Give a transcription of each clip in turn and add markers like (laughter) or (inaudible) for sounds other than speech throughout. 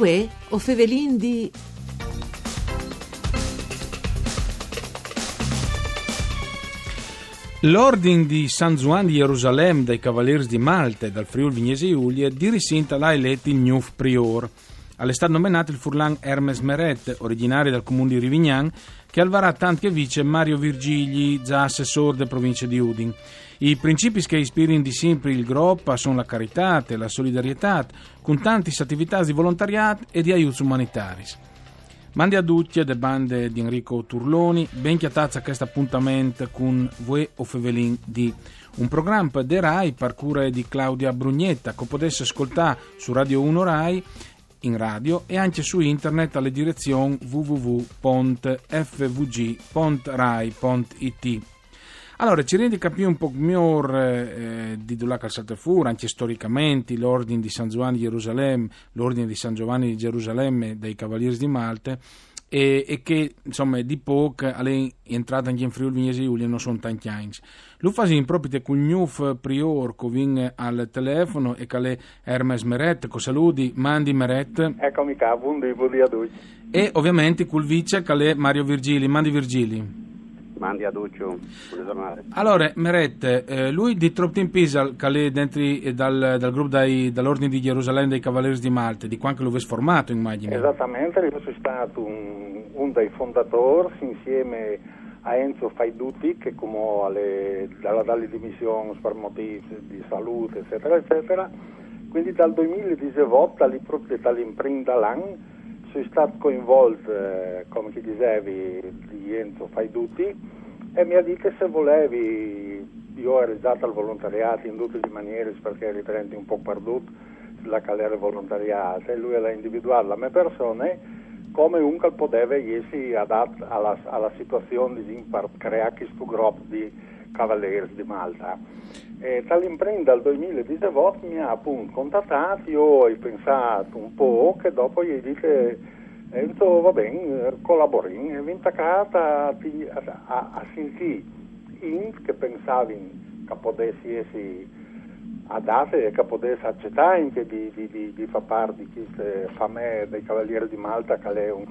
Uè, o Fevelin di... L'ordine di San Juan di Gerusalemme dai Cavalieri di Malta e dal Friuli Vignese Giulia di Risinta l'ha eletto il nuovo prior. All'estate nominato il furlan Hermes Meret, originario dal comune di Rivignan, che alvarà tanto che vice Mario Virgili, già assessore della provincia di Udin. I principi che ispirano di sempre il gruppo sono la carità la solidarietà, con tante attività di volontariato e di aiuti umanitari. Mandi a tutti le bande di Enrico Turloni, ben chiatazza questo appuntamento con Vue o Fevelin di un programma de RAI per di Claudia Brugnetta che potesse ascoltare su Radio 1 RAI in radio e anche su internet alle direzioni www.fvg.rai.it. Allora, ci rendi capire un po' meglio eh, di dove è salta fuori, anche storicamente, l'ordine di San Giovanni di Gerusalemme, l'ordine di San Giovanni di Gerusalemme dei Cavalieri di Malte, e, e, che insomma di poco è entrata anche in Friuli Vignesi Giulia non sono tanti anni. Lo fa in proprio con il nuovo prior che viene al telefono e che è Hermes Meret, con saluti, mandi Meret. Eccomi qua, buongiorno a tutti. E ovviamente col vice che è Mario Virgili, mandi Virgili. Mandi a Duccio. Allora, Merette, eh, lui di Troptin Pisa, che è dentro dal, dal gruppo dai, dall'Ordine di Gerusalemme dei Cavalieri di Malta, di quando lo avesse formato, immagino. Esattamente, io sono stato un, un dei fondatori insieme a Enzo Faiduti, che come alle, dalla, dalle dimissioni per motivi di salute, eccetera, eccetera. Quindi dal 2018, lì proprio dall'imprenta l'anno, sono stato coinvolto, eh, come ti dicevi, di Enzo Faiduti e mi ha detto se volevi, io ho realizzato il volontariato in tutte le maniere perché eri presente un po' perduto sulla calera volontariata e lui l'ha individuato la mia persona come un che poteva essere adatto alla, alla situazione di creare questo gruppo di cavalieri di Malta. E dall'impresa del 2018 mi ha appunto contattato, io ho pensato un po' che dopo gli dite Enzo va bene, collabori, e vinta carta a, a, a sentire in che pensavi che potessi essere adatte e che potessi accettare anche di, di, di, di far parte di queste famiglie dei Cavalieri di Malta che è un,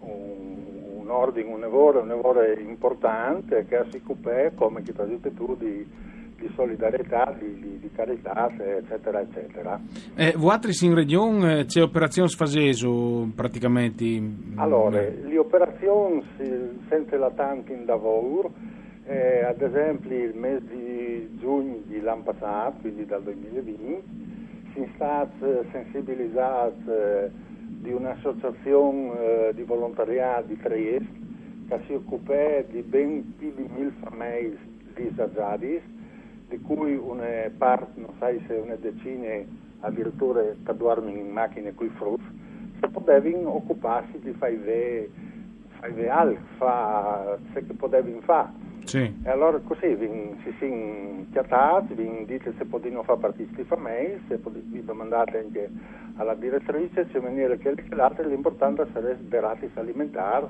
un, un ordine, un lavoro, un lavoro importante che si occupa, come che detto tu, di di solidarietà, di, di, di, carità, eccetera, eccetera. Eh, voi in regione c'è operazione sfaseso praticamente? Allora, le operazioni senza la tanto in lavoro, eh, ad esempio il mese di giugno dell'anno passato, quindi dal 2020, si è stato sensibilizzato eh, di un'associazione eh, di volontariato di Trieste che si occupa di ben più di mille famiglie disagiate di cui una parte, non sai se una decina addirittura che dormono in macchine con i frutti, se potevano occuparsi di fare fare altro, fa, se che potevano fare. Sì. E allora così vi, si sono chiattati, vi dite se potevano fare parte di famiglie, se vi domandate anche alla direttrice, se maniera che l'altro l'importante sarebbe gratis alimentare.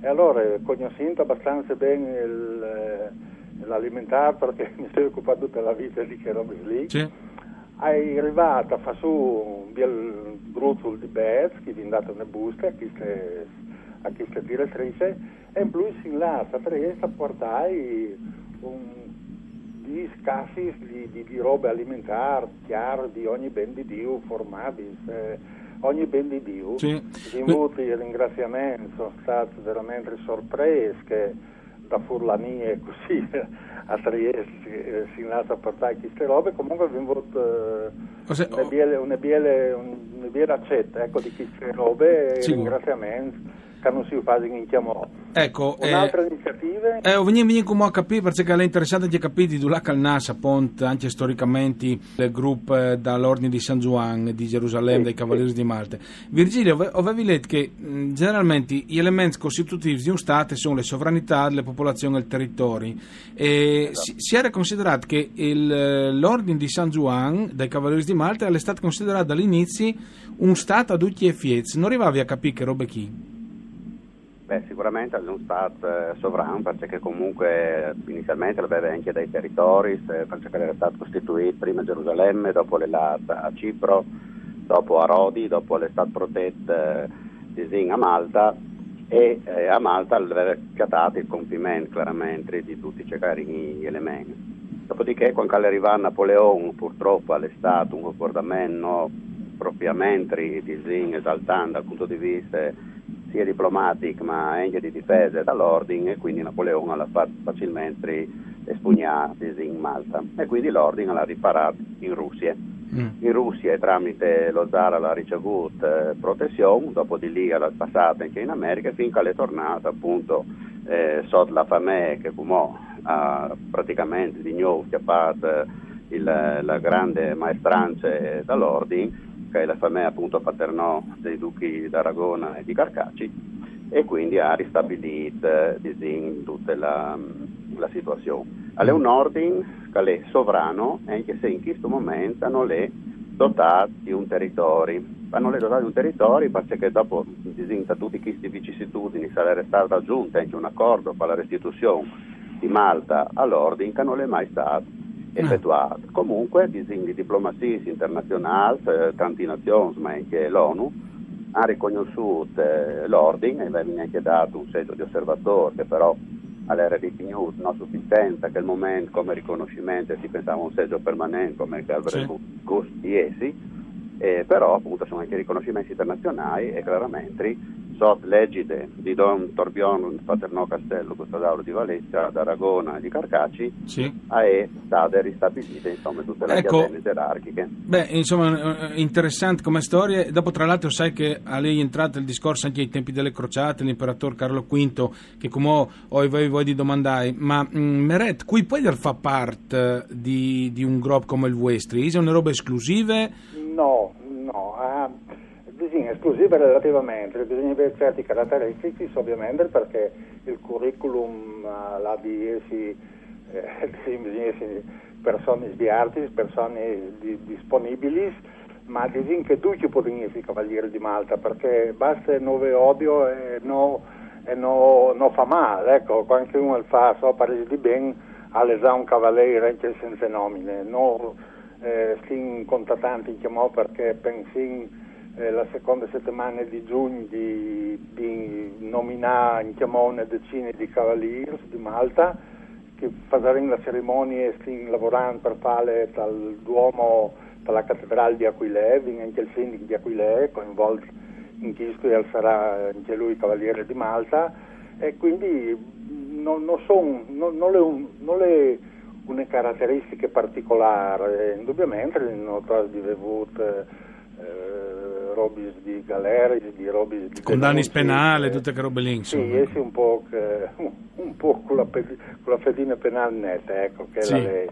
E allora conoscendo abbastanza bene il l'alimentare perché (laughs) mi sono occupato tutta la vita di che robe lì. Sì. È arrivata a fare su un bel gruzzolo di Bez che vi è dato una busta a queste, a queste direttrice e in più si là a Trieste a portare un di scassi di, di, di robe alimentari, chiaro, di ogni ben di Dio, formati, eh, ogni ben di Dio. Sì. I minuti ringraziamenti sono stati veramente sorpresi che da Furlania e così a Trieste si è nato a portare queste robe, comunque abbiamo avuto eh, una, biele, una, biele, una biele accetta ecco, di queste robe e ringraziamenti che non si fa in chiamò. Ecco, un'altra eh, iniziativa? Eh, come a capire, perché è interessante di capire di dove al Nas, appunto, anche storicamente, il gruppo eh, dall'Ordine di San Juan di Gerusalemme, sì, dei Cavalieri sì. di Malta. Virgilio, avevi letto che mh, generalmente gli elementi costitutivi di un Stato sono le sovranità, le popolazioni e il territorio. E esatto. si, si, era considerato che il, l'Ordine di San Juan dei Cavalieri di Malta era stato considerato dall'inizio un Stato a tutti e fiez. Non arrivavi a capire che robe chi? Beh, sicuramente è un Stato eh, sovrano perché comunque inizialmente aveva anche dei territori, perché era stato costituito prima a Gerusalemme, dopo a Cipro, dopo a Rodi, dopo l'estate protetta di Zin a Malta e eh, a Malta aveva scattato il compimento chiaramente di tutti i elementi. Dopodiché quando arriva Napoleone purtroppo all'estate un comportamento propriamente di Zin esaltante dal punto di vista sia diplomatico ma anche di difesa dall'ordine e quindi Napoleone l'ha fatto facilmente espugnare in Malta e quindi l'ordine l'ha riparato in Russia. Mm. In Russia tramite lo zar l'ha ricevuto eh, protezione, dopo di lì l'ha passata anche in America finché è tornata appunto eh, sotto la famiglia che fumò ha praticamente di nuovo schiappato il, la grande maestranza dall'ordine che è la famiglia appunto paternò dei duchi d'Aragona e di Carcacci e quindi ha ristabilito eh, tutta la, la situazione. Alle un ordine che è sovrano anche se in questo momento non è dotato di un territorio. non è dotato di un territorio perché dopo disinta tutte queste vicissitudini sarebbe stato raggiunto anche un accordo per la restituzione di Malta all'ordine che non è mai stato effettuato. Ah. Comunque, di diplomazia internazionale, eh, tante nazioni, ma anche l'ONU, ha riconosciuto eh, l'ordine e viene anche dato un seggio di osservatore che però all'RDT News non sufficiente, che al momento come riconoscimento si pensava un seggio permanente come che avrebbe sì. essi, eh, però appunto sono anche riconoscimenti internazionali e chiaramente sotto l'egide di Don Torbion Paternò Castello, Custodalo di Valencia, d'Aragona e di Carcaci, sì. è state ristabilite insomma tutte le ecco, catene gerarchiche. Beh, insomma, eh, interessante come storia. Dopo, tra l'altro, sai che a lei è entrato il discorso anche ai tempi delle crociate, l'imperatore Carlo V, che come ho, ho voi, voi di domandare, ma mh, mm, Meret, qui può far parte di, di, un gruppo come il vostro? È una roba esclusiva? No, no. Uh bisogna esclusive relativamente, bisogna avere certi caratteristici ovviamente perché il curriculum uh, l'ha (laughs) di essi, eh, bisogna persone sviarti, persone di, disponibili, ma bisogna che tutti possono essere cavalieri di Malta perché basta nove odio e non no, no fa male, ecco, quando uno fa so parere di ben, già un cavaliere anche senza nomine, non eh, si contatanti chiamò perché pensin eh, la seconda settimana di giugno di, di nominare in chiamò una decina di cavalieri di Malta che faranno la cerimonia e stanno lavorando per fare dal Duomo dalla cattedrale di Aquilè, viene anche il sindaco di Aquilè coinvolto in questo e sarà anche lui cavaliere di Malta. E quindi non, non sono non, non le, non le une caratteristiche particolari, indubbiamente non ho di bevuto eh, robis di galera, di robis di condanni penali, tutte che robe lì. Insomma. Sì, essi un po', che, un po' con, la, con la fedina penale netta, ecco, che sì. le,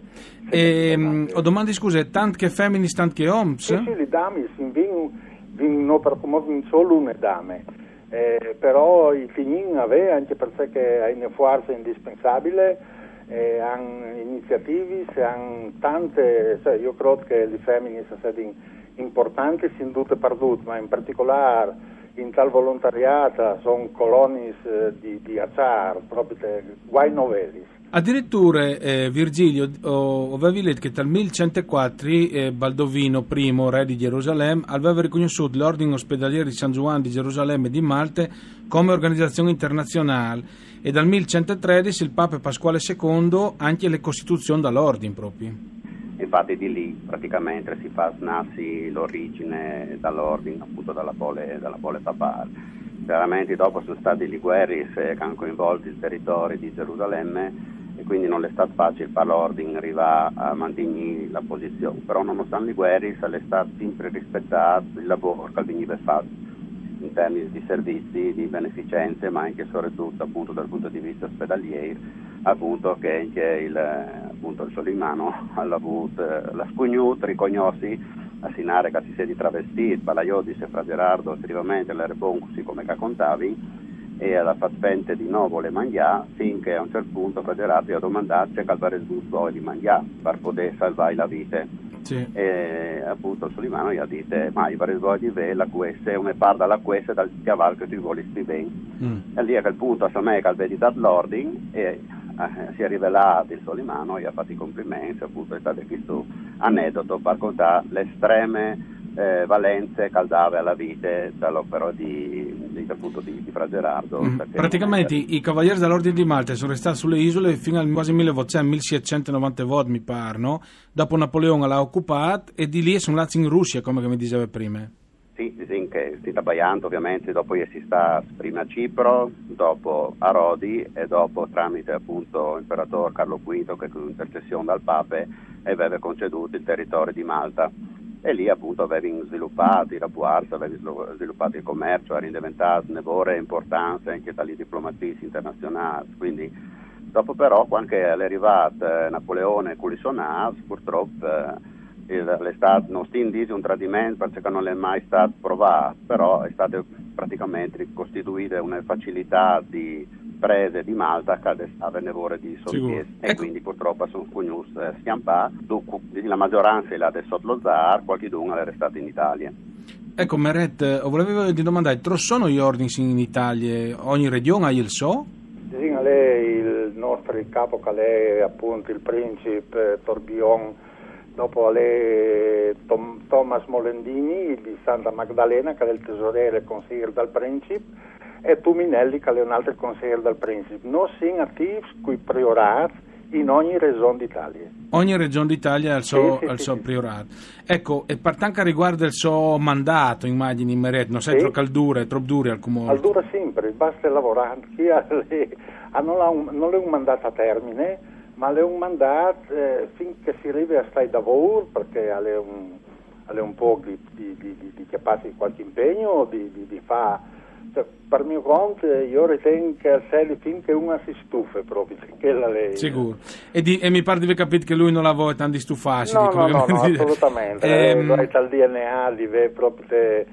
e, ehm, ho domande scuse, tant che femminis, tant che homs? Sì, sì, le dame, vengono per come solo una dame. Eh, però i figli aveva anche perché è una forza indispensabile eh, hanno iniziative, hanno tante, cioè io credo che le femmine siano importanti sin tutte perdute, ma in particolare in tal volontariata sono colonie eh, di, di Azar, proprio guai novellis. Addirittura eh, Virgilio aveva detto che dal 1104 eh, Baldovino I, re di Gerusalemme, aveva riconosciuto l'Ordine Ospedaliero di San Giovanni di Gerusalemme e di Malte come organizzazione internazionale e dal 1113 il Papa Pasquale II anche le costituzioni dall'Ordine proprio infatti di lì praticamente si fa snassi l'origine dall'ordine, appunto dalla pole, dalla pole papale. Chiaramente dopo sono stati gli guerri che hanno coinvolto il territorio di Gerusalemme e quindi non è stato facile per l'ordine arrivare a mantenere la posizione, però nonostante i guerri è stato sempre rispettato il lavoro che veniva fatto in termini di servizi, di beneficenze, ma anche e soprattutto appunto dal punto di vista ospedaliero, appunto che anche il, appunto, il Solimano ha (laughs) avuto la spugnuta, riconosci a Sinare che si sia di travestito, Balaiodi se fra Gerardo effettivamente l'era così come che contavi e alla faspente di nuovo le mangià finché a un certo punto fra Gerardo ha domandato se calvare il gusto di mangià per poter salvare la vita sì. E appunto Solimano gli ha detto, ma io vorrei vedere la questa, una parte della questa dal cavallo che tu vuoi bene. Mm. E lì a quel punto a me che ha veduto l'ordine e eh, si è rivelato il Solimano e ha fatto i complimenti, appunto è stato questo aneddoto per contare l'estreme eh, valenze caldave alla vite dall'opera di, di, appunto, di, di Fra Gerardo. Mm. Praticamente i, i Cavalieri dell'Ordine di Malta sono restati sulle isole fino al quasi 1690 vot mi pare, no? dopo Napoleone l'ha occupato e di lì sono andati in Russia come mi diceva prima. Sì, sì, che si sta baiando ovviamente, dopo si sta prima a Cipro, dopo a Rodi e dopo tramite appunto l'imperatore Carlo V che con intercessione dal Pape aveva conceduto il territorio di Malta e lì appunto avevano sviluppato i rapporti, avevano sviluppato il commercio, erano diventati nevore importanza anche dalle diplomazie internazionali, quindi dopo però quando è arrivato eh, Napoleone i Sonars purtroppo eh, l'estate non si indice un tradimento perché non è mai stato provato, però è stata praticamente costituita una facilità di prese di Malta che stava nevore di Solchies e ecco. quindi purtroppo sono conosciuti eh, schiampà, la maggioranza è là sotto lo zar, qualcuno è restato in Italia. Ecco Meret, eh, volevo ti domandare, tro sono gli ordini in Italia? Ogni regione ha il so? Sì, il nostro capo che è appunto il principe Torbion dopo lei Tom, Thomas Molendini di Santa Maddalena che è il tesoriere consigliere del principe e Tuminelli che è un altro consigliere del principe. Non sono attivi qui priorati in ogni regione d'Italia. Ogni regione d'Italia ha il suo, sì, sì, sì, priorato. Ecco, e per tanto riguarda il suo mandato, immagini, in Meret, non sei troppo caldura, troppo dure al comune? Dura sempre, basta lavorare. Chi ha le, ha non, ha un, non è un mandato a termine, ma è un mandato eh, finché si arriva a stare da lavoro, perché ha un, un po' di, di, di, di, di qualche impegno, di, di, di fare per mio conto io ritengo che sé finché uno si stufa proprio che la lei sicuro e, di, e mi pare di aver capito che lui non la vuole tanto stufarsi no no no, no assolutamente ehm... ha il DNA di proprio te,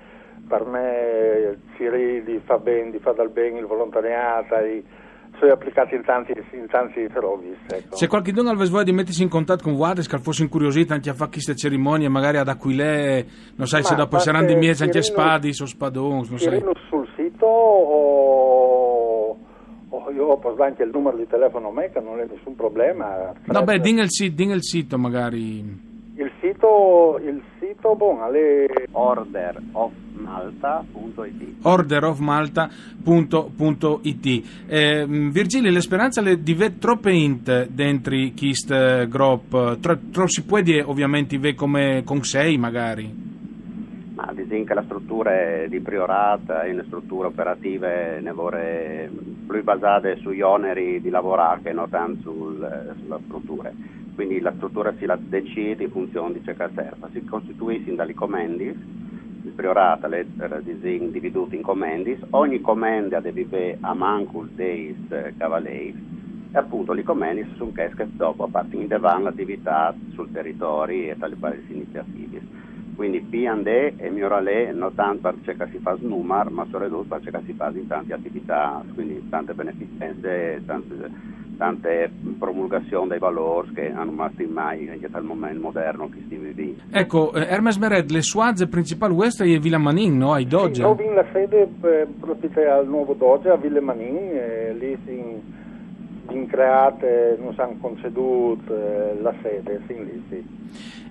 per me si ridi fa bene di fa dal bene il volontariato i, sono applicati in tanti, in tanti servizi. Ecco. Se qualcuno avesse voglia di mettersi in contatto con voi, che fosse incuriosito anche a fare queste cerimonie, magari ad Aquilè, non sai Ma se dopo saranno di miezzo anche spadi o spadoni, non sai. sul o, o io posso dare anche il numero di telefono a me che non è nessun problema. No, beh, il, sito, dinga il sito magari. Il sito, il sito bon, alle... orderofmalta.it orderofmalta.it eh, Virgilio, l'esperienza le diventa troppo int dentro questo gruppo, troppo si può dire ovviamente come con sei magari? Ma diciamo che la struttura di priorata e le strutture operative ne vorrei più basate sugli oneri di lavorare che non tanto sul, sulla struttura quindi la struttura si la decide in funzione di ciò che serve. Si costituisce dalle comendis, il priorato è dividuto in comendis, ogni commenda deve avere a mancul deis cavaleis e appunto le comendis sono che dopo a partire da l'attività sul territorio e dalle varie iniziative. Quindi P&E e Miorale non tanto perché si fa snumar, ma soprattutto perché si fa in tante attività, quindi tante beneficenze, tante tante promulgazioni dei valori che hanno in mai anche dal momento moderno che si vive. Ecco, eh, Hermes Mered, le sue principali queste è Villa Manin, no? Ai Doge? Sì, ho la sede eh, proprio al nuovo Doge a Villa Manin, eh, lì si in create, non si hanno conceduto eh, la sede, sì, lì sì.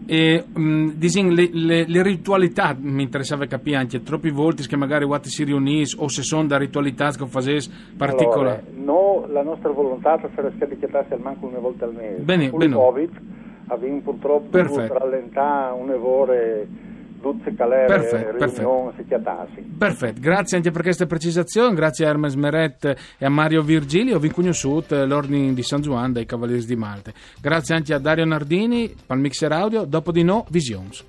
E, um, disin, le, le, le, ritualità mi interessava capire anche troppi volti che magari quando si riunisce o se sono da ritualità che facesse particolari. Allora, no, la nostra volontà sarebbe di chiatarsi al manco una volta al mese. Bene, bene. Covid abbiamo purtroppo dovuto rallentare tutte calere perfetto, perfetto. Perfetto, grazie anche per queste precisazioni, grazie a Hermes Meret e a Mario Virgilio, vi conosciuto l'ordine di San Juan dai Cavalieri di Malte. Grazie anche a Dario Nardini, Palmixer Audio, dopo di no, Visions.